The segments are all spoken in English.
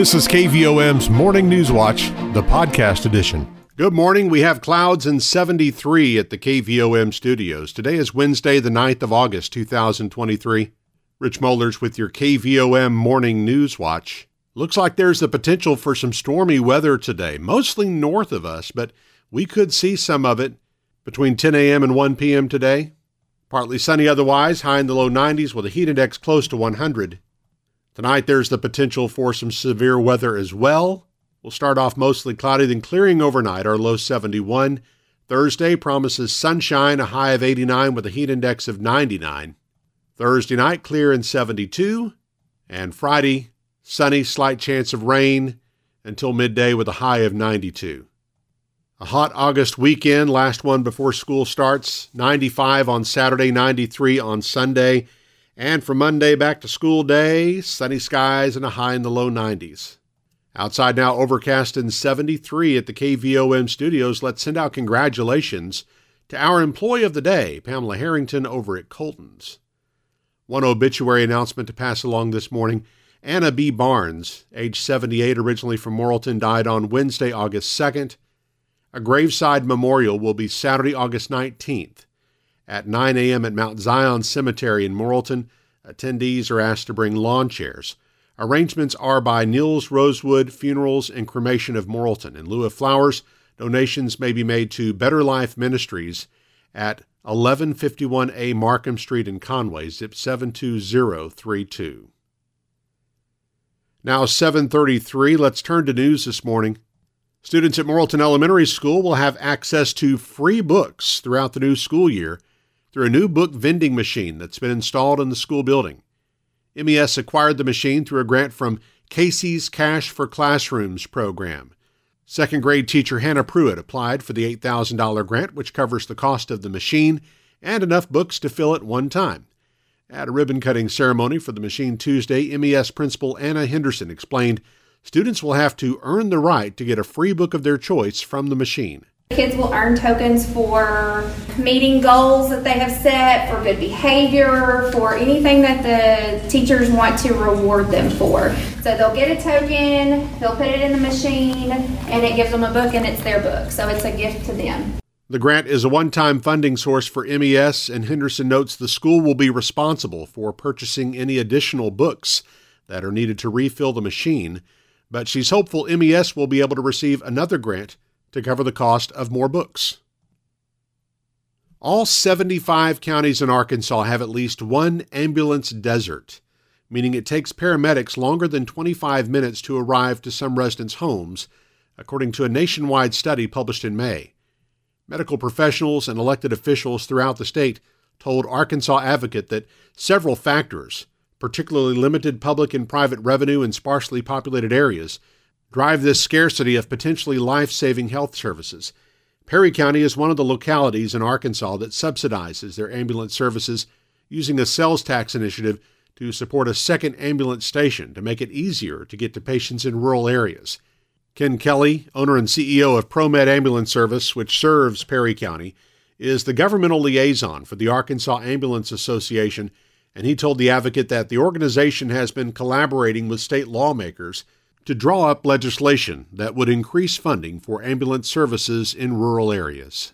This is KVOM's Morning News Watch, the podcast edition. Good morning. We have clouds and 73 at the KVOM studios. Today is Wednesday, the 9th of August, 2023. Rich Mollers with your KVOM Morning News Watch. Looks like there's the potential for some stormy weather today, mostly north of us, but we could see some of it between 10 a.m. and 1 p.m. today. Partly sunny otherwise, high in the low 90s with a heat index close to 100. Tonight, there's the potential for some severe weather as well. We'll start off mostly cloudy, then clearing overnight, our low 71. Thursday promises sunshine, a high of 89 with a heat index of 99. Thursday night, clear and 72. And Friday, sunny, slight chance of rain until midday with a high of 92. A hot August weekend, last one before school starts. 95 on Saturday, 93 on Sunday. And for Monday back to school day, sunny skies and a high in the low 90s. Outside now, overcast and 73 at the KVOM studios. Let's send out congratulations to our employee of the day, Pamela Harrington, over at Colton's. One obituary announcement to pass along this morning. Anna B. Barnes, age 78, originally from Morrilton, died on Wednesday, August 2nd. A graveside memorial will be Saturday, August 19th at 9 a.m. at Mount Zion Cemetery in Morrilton. Attendees are asked to bring lawn chairs. Arrangements are by Niels Rosewood Funerals and Cremation of Morrilton. In lieu of flowers, donations may be made to Better Life Ministries at 1151A Markham Street in Conway, zip 72032. Now 733, let's turn to news this morning. Students at Morrilton Elementary School will have access to free books throughout the new school year through a new book vending machine that's been installed in the school building. MES acquired the machine through a grant from Casey's Cash for Classrooms program. Second grade teacher Hannah Pruitt applied for the $8,000 grant, which covers the cost of the machine and enough books to fill at one time. At a ribbon cutting ceremony for the machine Tuesday, MES Principal Anna Henderson explained students will have to earn the right to get a free book of their choice from the machine. Kids will earn tokens for meeting goals that they have set, for good behavior, for anything that the teachers want to reward them for. So they'll get a token, they'll put it in the machine, and it gives them a book and it's their book. So it's a gift to them. The grant is a one time funding source for MES, and Henderson notes the school will be responsible for purchasing any additional books that are needed to refill the machine. But she's hopeful MES will be able to receive another grant to cover the cost of more books. All 75 counties in Arkansas have at least one ambulance desert, meaning it takes paramedics longer than 25 minutes to arrive to some residents' homes, according to a nationwide study published in May. Medical professionals and elected officials throughout the state told Arkansas Advocate that several factors, particularly limited public and private revenue in sparsely populated areas, drive this scarcity of potentially life saving health services. Perry County is one of the localities in Arkansas that subsidizes their ambulance services using a sales tax initiative to support a second ambulance station to make it easier to get to patients in rural areas. Ken Kelly, owner and CEO of ProMed Ambulance Service, which serves Perry County, is the governmental liaison for the Arkansas Ambulance Association, and he told the advocate that the organization has been collaborating with state lawmakers to draw up legislation that would increase funding for ambulance services in rural areas.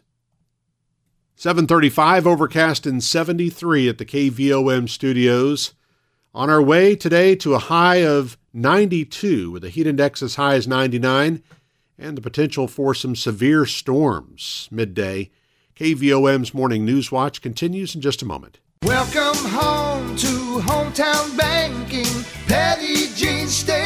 735 overcast and 73 at the KVOM studios. On our way today to a high of 92 with a heat index as high as 99 and the potential for some severe storms midday. KVOM's Morning News Watch continues in just a moment. Welcome home to hometown banking, Petit Jean State.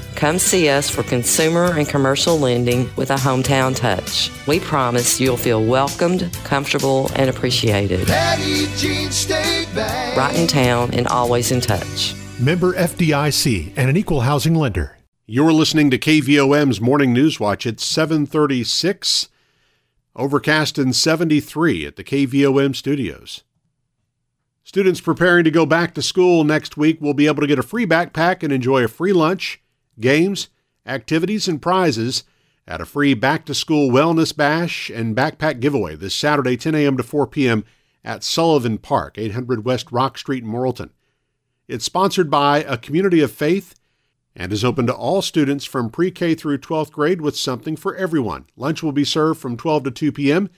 Come see us for consumer and commercial lending with a hometown touch. We promise you'll feel welcomed, comfortable, and appreciated. Right in town and always in touch. Member FDIC and an equal housing lender. You're listening to KVOM's Morning News Watch. It's 736. Overcast and 73 at the KVOM studios. Students preparing to go back to school next week will be able to get a free backpack and enjoy a free lunch, games, activities, and prizes at a free back to school wellness bash and backpack giveaway this Saturday, 10 a.m. to 4 p.m. at Sullivan Park, 800 West Rock Street Morrilton. It's sponsored by a community of faith and is open to all students from pre K through 12th grade with something for everyone. Lunch will be served from 12 to 2 p.m.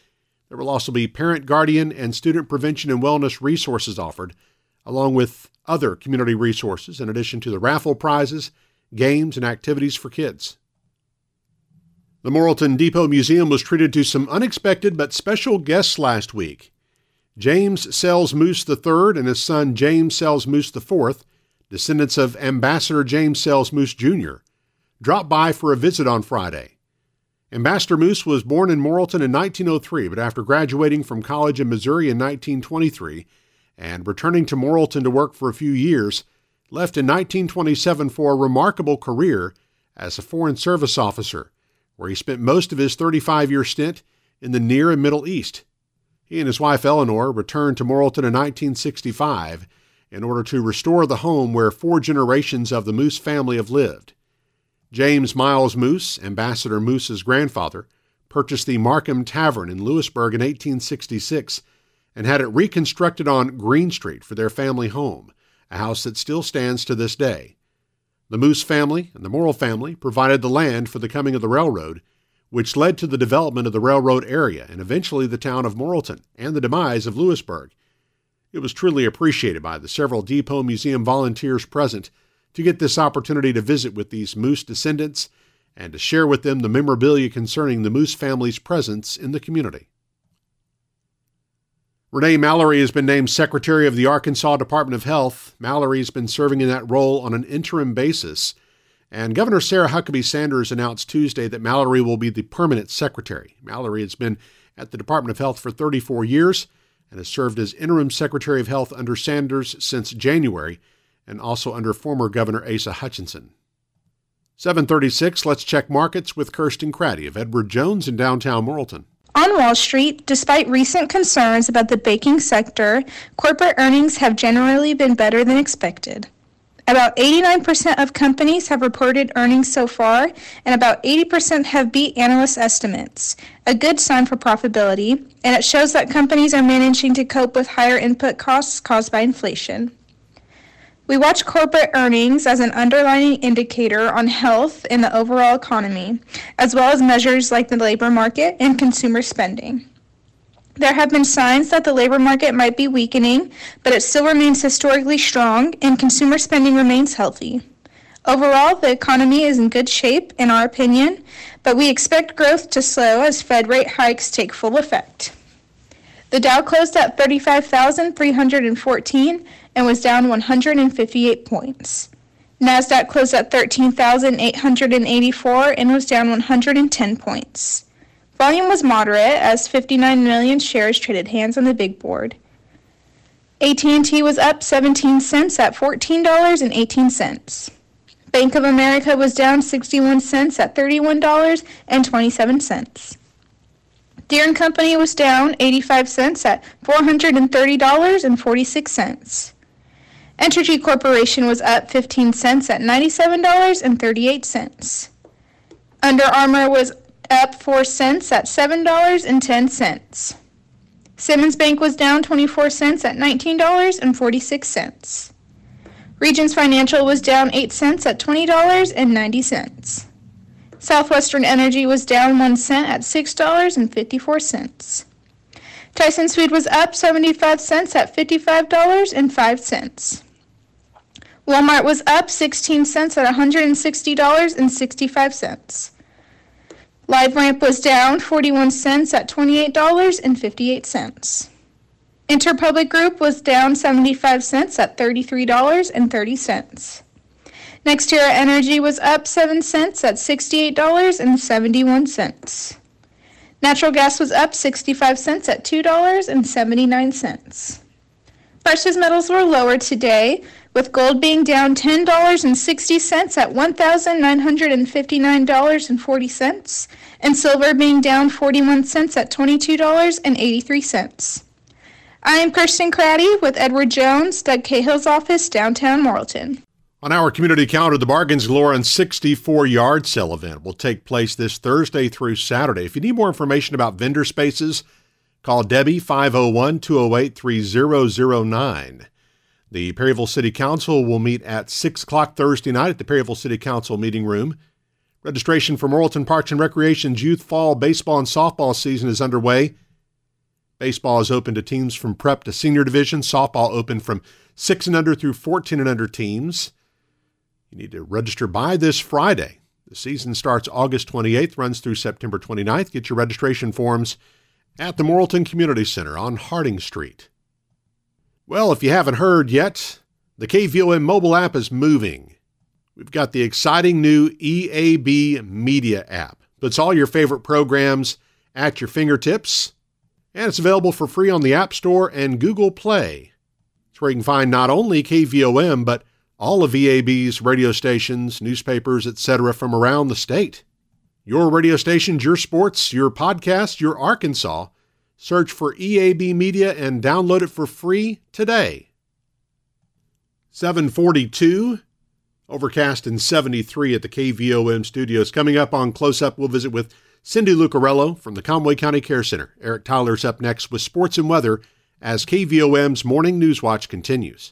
There will also be parent, guardian, and student prevention and wellness resources offered, along with other community resources in addition to the raffle prizes, games, and activities for kids. The Morrilton Depot Museum was treated to some unexpected but special guests last week. James Sells Moose III and his son James Sells Moose IV, descendants of Ambassador James Sells Moose Jr., dropped by for a visit on Friday. Ambassador Moose was born in Morrilton in 1903, but after graduating from college in Missouri in 1923 and returning to Morrilton to work for a few years, left in 1927 for a remarkable career as a Foreign Service officer where he spent most of his 35 year stint in the Near and Middle East. He and his wife Eleanor returned to Morrilton in 1965 in order to restore the home where four generations of the Moose family have lived. James Miles Moose, Ambassador Moose's grandfather, purchased the Markham Tavern in Lewisburg in 1866 and had it reconstructed on Green Street for their family home, a house that still stands to this day. The Moose family and the Morrill family provided the land for the coming of the railroad, which led to the development of the railroad area and eventually the town of Morrilton and the demise of Lewisburg. It was truly appreciated by the several Depot Museum volunteers present to get this opportunity to visit with these Moose descendants and to share with them the memorabilia concerning the Moose family's presence in the community. Renee Mallory has been named Secretary of the Arkansas Department of Health. Mallory has been serving in that role on an interim basis. And Governor Sarah Huckabee Sanders announced Tuesday that Mallory will be the permanent secretary. Mallory has been at the Department of Health for 34 years and has served as interim Secretary of Health under Sanders since January and also under former Governor Asa Hutchinson. 736, let's check markets with Kirsten Craddy of Edward Jones in downtown Morrilton. On Wall Street, despite recent concerns about the banking sector, corporate earnings have generally been better than expected. About 89% of companies have reported earnings so far, and about 80% have beat analyst estimates, a good sign for profitability, and it shows that companies are managing to cope with higher input costs caused by inflation. We watch corporate earnings as an underlying indicator on health in the overall economy, as well as measures like the labor market and consumer spending. There have been signs that the labor market might be weakening, but it still remains historically strong and consumer spending remains healthy. Overall, the economy is in good shape, in our opinion, but we expect growth to slow as Fed rate hikes take full effect. The Dow closed at 35,314 and was down 158 points. Nasdaq closed at 13,884 and was down 110 points. Volume was moderate as 59 million shares traded hands on the big board. AT&T was up 17 cents at $14.18. Bank of America was down 61 cents at $31.27. Deere & Company was down 85 cents at $430.46. Entergy Corporation was up 15 cents at $97.38. Under Armour was up 4 cents at $7.10. Simmons Bank was down 24 cents at $19.46. Regions Financial was down 8 cents at $20.90. Southwestern Energy was down 1 cent at $6.54. Tyson's Food was up 75 cents at $55.05. Walmart was up 16 cents at $160.65. LiveRamp was down 41 cents at $28.58. Interpublic Group was down 75 cents at $33.30. NextEra Energy was up 7 cents at $68.71. Natural gas was up 65 cents at $2.79. Precious metals were lower today, with gold being down $10.60 at $1,959.40 and silver being down 41 cents at $22.83. I am Kirsten Craddy with Edward Jones, Doug Cahill's office, downtown Morrilton. On our community calendar, the Bargains and 64 yard sale event will take place this Thursday through Saturday. If you need more information about vendor spaces, call Debbie 501 208 3009. The Perryville City Council will meet at 6 o'clock Thursday night at the Perryville City Council meeting room. Registration for Morrilton Parks and Recreation's youth fall baseball and softball season is underway. Baseball is open to teams from prep to senior division, softball open from 6 and under through 14 and under teams. You need to register by this Friday. The season starts August 28th, runs through September 29th. Get your registration forms at the Morrilton Community Center on Harding Street. Well, if you haven't heard yet, the KVOM mobile app is moving. We've got the exciting new EAB Media app. Puts all your favorite programs at your fingertips, and it's available for free on the App Store and Google Play. It's where you can find not only KVOM, but all of EAB's radio stations, newspapers, etc. from around the state. Your radio stations, your sports, your podcast, your Arkansas. Search for EAB Media and download it for free today. 742, overcast and 73 at the KVOM studios. Coming up on Close Up, we'll visit with Cindy Lucariello from the Conway County Care Center. Eric Tyler's up next with sports and weather as KVOM's Morning News Watch continues.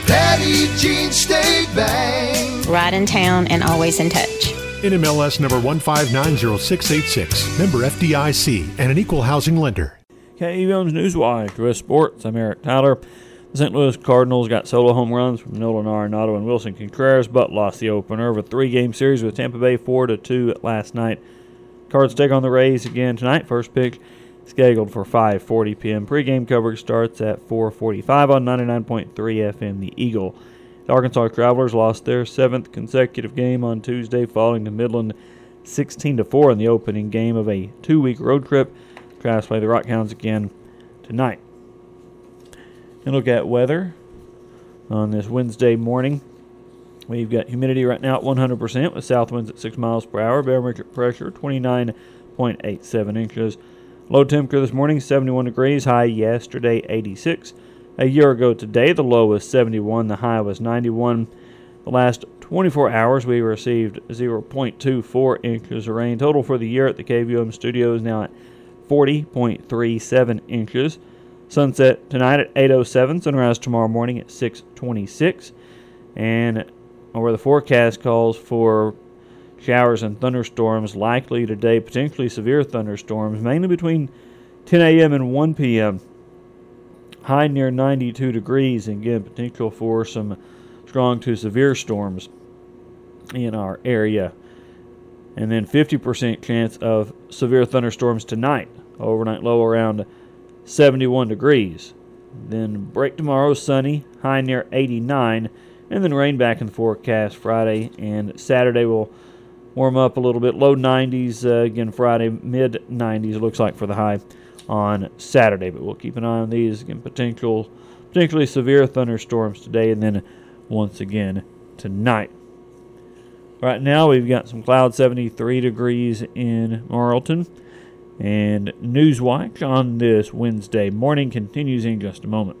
Petit Jean State Bank. Right in town and always in touch. NMLS number 1590686, member FDIC, and an equal housing lender. KVOM's Newswire, US Sports. I'm Eric Tyler. The St. Louis Cardinals got solo home runs from Nolan Arenado and Willson Contreras, but lost the opener of a three-game series with Tampa Bay 4 to 2 last night. Cards take on the Rays again tonight. First pitch scheduled for 5:40 p.m. Pre-game coverage starts at 4:45 on 99.3 FM. The Eagle. The Arkansas Travelers lost their seventh consecutive game on Tuesday, falling to Midland 16 to 4 in the opening game of a two-week road trip. Travs play the Rockhounds again tonight. And look at weather on this Wednesday morning. We've got humidity right now at 100% with south winds at 6 miles per hour, barometric pressure 29.87 inches. Low temperature this morning 71 degrees, high yesterday 86. A year ago today, the low was 71, the high was 91. The last 24 hours, we received 0.24 inches of rain. Total for the year at the KVOM studio is now at 40.37 inches. Sunset tonight at 8:07. Sunrise tomorrow morning at 6:26. And where the forecast calls for showers and thunderstorms likely today, potentially severe thunderstorms, mainly between 10 a.m. and 1 p.m. High near 92 degrees, and again, potential for some strong to severe storms in our area. And then 50% chance of severe thunderstorms tonight. Overnight low around 71 degrees. Then break tomorrow, sunny, high near 89, and then rain back in the forecast Friday and Saturday will warm up a little bit. Low 90s uh, again Friday, mid 90s looks like for the high on Saturday. But we'll keep an eye on these again. Potential, potentially severe thunderstorms today, and then once again tonight. Right now we've got some cloud 73 degrees in Morrilton. And Newswatch on this Wednesday morning continues in just a moment.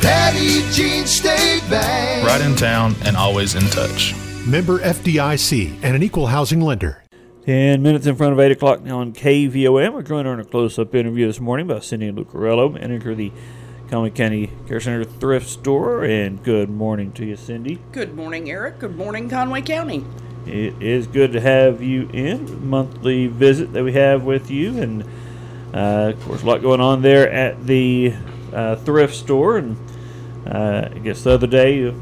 Petit Jean State Bank. Right in town and always in touch. Member FDIC and an equal housing lender. 10 minutes in front of 8 o'clock now on KVOM. We're joined on a close up interview this morning by Cindy Lucariello, manager of the Conway County Care Center Thrift Store. And good morning to you, Cindy. Good morning, Eric. Good morning, Conway County. It is good to have you in. Monthly visit that we have with you. And uh, of course, a lot going on there at the uh, thrift store. And uh, I guess the other day,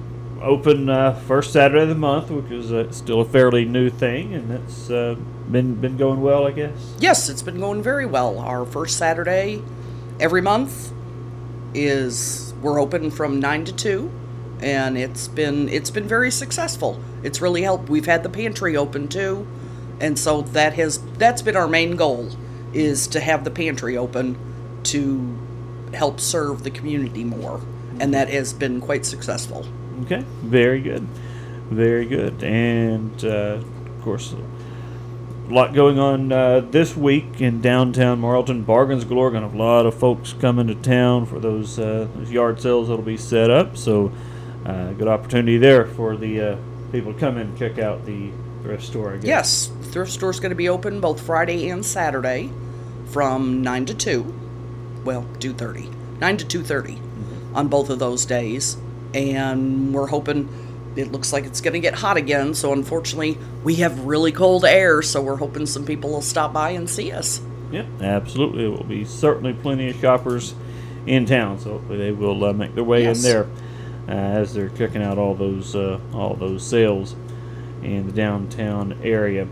open uh, first Saturday of the month, which is uh, still a fairly new thing, and that's uh, been been going well, I guess. Yes, it's been going very well. Our first Saturday every month is we're open from nine to two, and it's been it's been very successful. It's really helped. We've had the pantry open too, and so that has that's been our main goal is to have the pantry open to help serve the community more, and that has been quite successful. Okay, very good, very good, and uh, of course, a lot going on uh, this week in downtown Morrilton. Bargains galore. Gonna have a lot of folks coming to town for those uh, those yard sales that'll be set up. So, uh, good opportunity there for the uh, people to come in and check out the thrift store. Yes, thrift store is going to be open both Friday and Saturday from 9 to 2. Well, 2:30. 9 to 2:30 on both of those days. And we're hoping it looks like it's going to get hot again, so unfortunately, we have really cold air, so we're hoping some people will stop by and see us. Yep, absolutely. There will be certainly plenty of shoppers in town, so hopefully they will uh, make their way Yes. in there uh, as they're checking out all those uh, all those sales in the downtown area.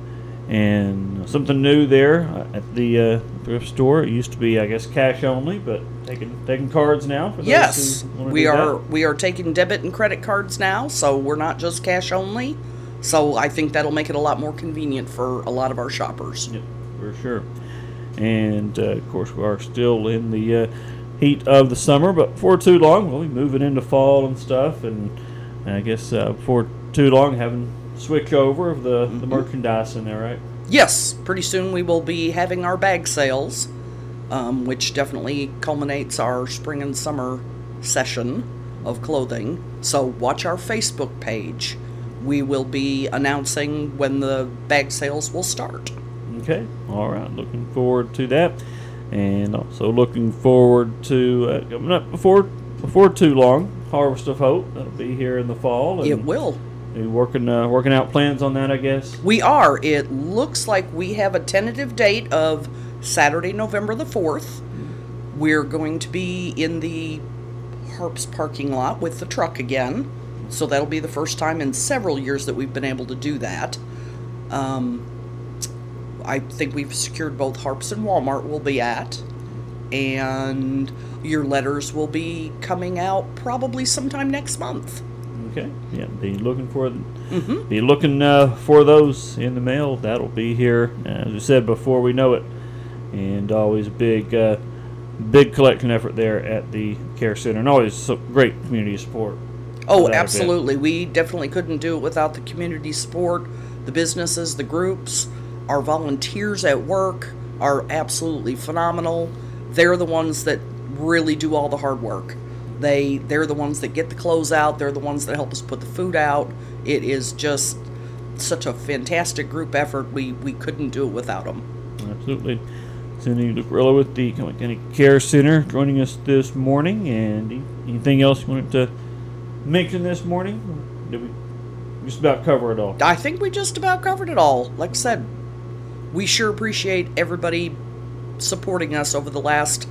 And something new there uh, at the uh, thrift store. It used to be, I guess, cash only, but taking taking cards now. For Yes, we are that. we are taking debit and credit cards now, so we're not just cash only. So I think that'll make it a lot more convenient for a lot of our shoppers. Yep, for sure. And uh, of course, we are still in the uh, heat of the summer, but before too long, we'll be moving into fall and stuff. And I guess uh, before too long, having switch over of the, the merchandise in there, right? Yes, pretty soon we will be having our bag sales, um, which definitely culminates our spring and summer session of clothing. So watch our Facebook page. We will be announcing when the bag sales will start. Okay, all right. Looking forward to that, and also looking forward to uh, coming up before before too long. Harvest of Hope that'll be here in the fall. And It will. Be working uh, working out plans on that, I guess. We are. It looks like we have a tentative date of Saturday, November the 4th. We're going to be in the Harps parking lot with the truck again. So that'll be the first time in several years that we've been able to do that. Um, I think we've secured both Harps and Walmart will be at. And your letters will be coming out probably sometime next month. Okay. Yeah. Be looking for be looking uh, for those in the mail. That'll be here, as we said before we know it, and always a big uh, big collection effort there at the care center, and always so great community support. Oh, event. absolutely. We definitely couldn't do it without the community support, the businesses, the groups, our volunteers at work are absolutely phenomenal. They're the ones that really do all the hard work. They they're the ones that get the clothes out, they're the ones that help us put the food out. It is just such a fantastic group effort. We we couldn't do it without them. Absolutely. Cindy Lucariello with the County Care Center joining us this morning. And anything else you wanted to mention this morning? Did we just about cover it all? I think we just about covered it all. Like I said, we sure appreciate everybody supporting us over the last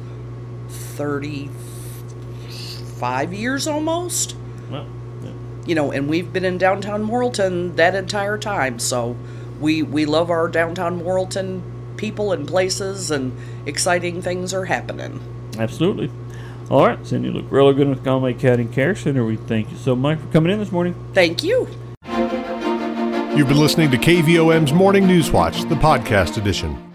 35 years almost. Well, yeah. You know, and we've been in downtown Morrilton that entire time. So we we love our downtown Morrilton people and places and exciting things are happening. Absolutely. All right, Cindy Lucariello, good with Conway County Care Center. We thank you so much for coming in this morning. Thank you. You've been listening to KVOM's Morning News Watch, the podcast edition.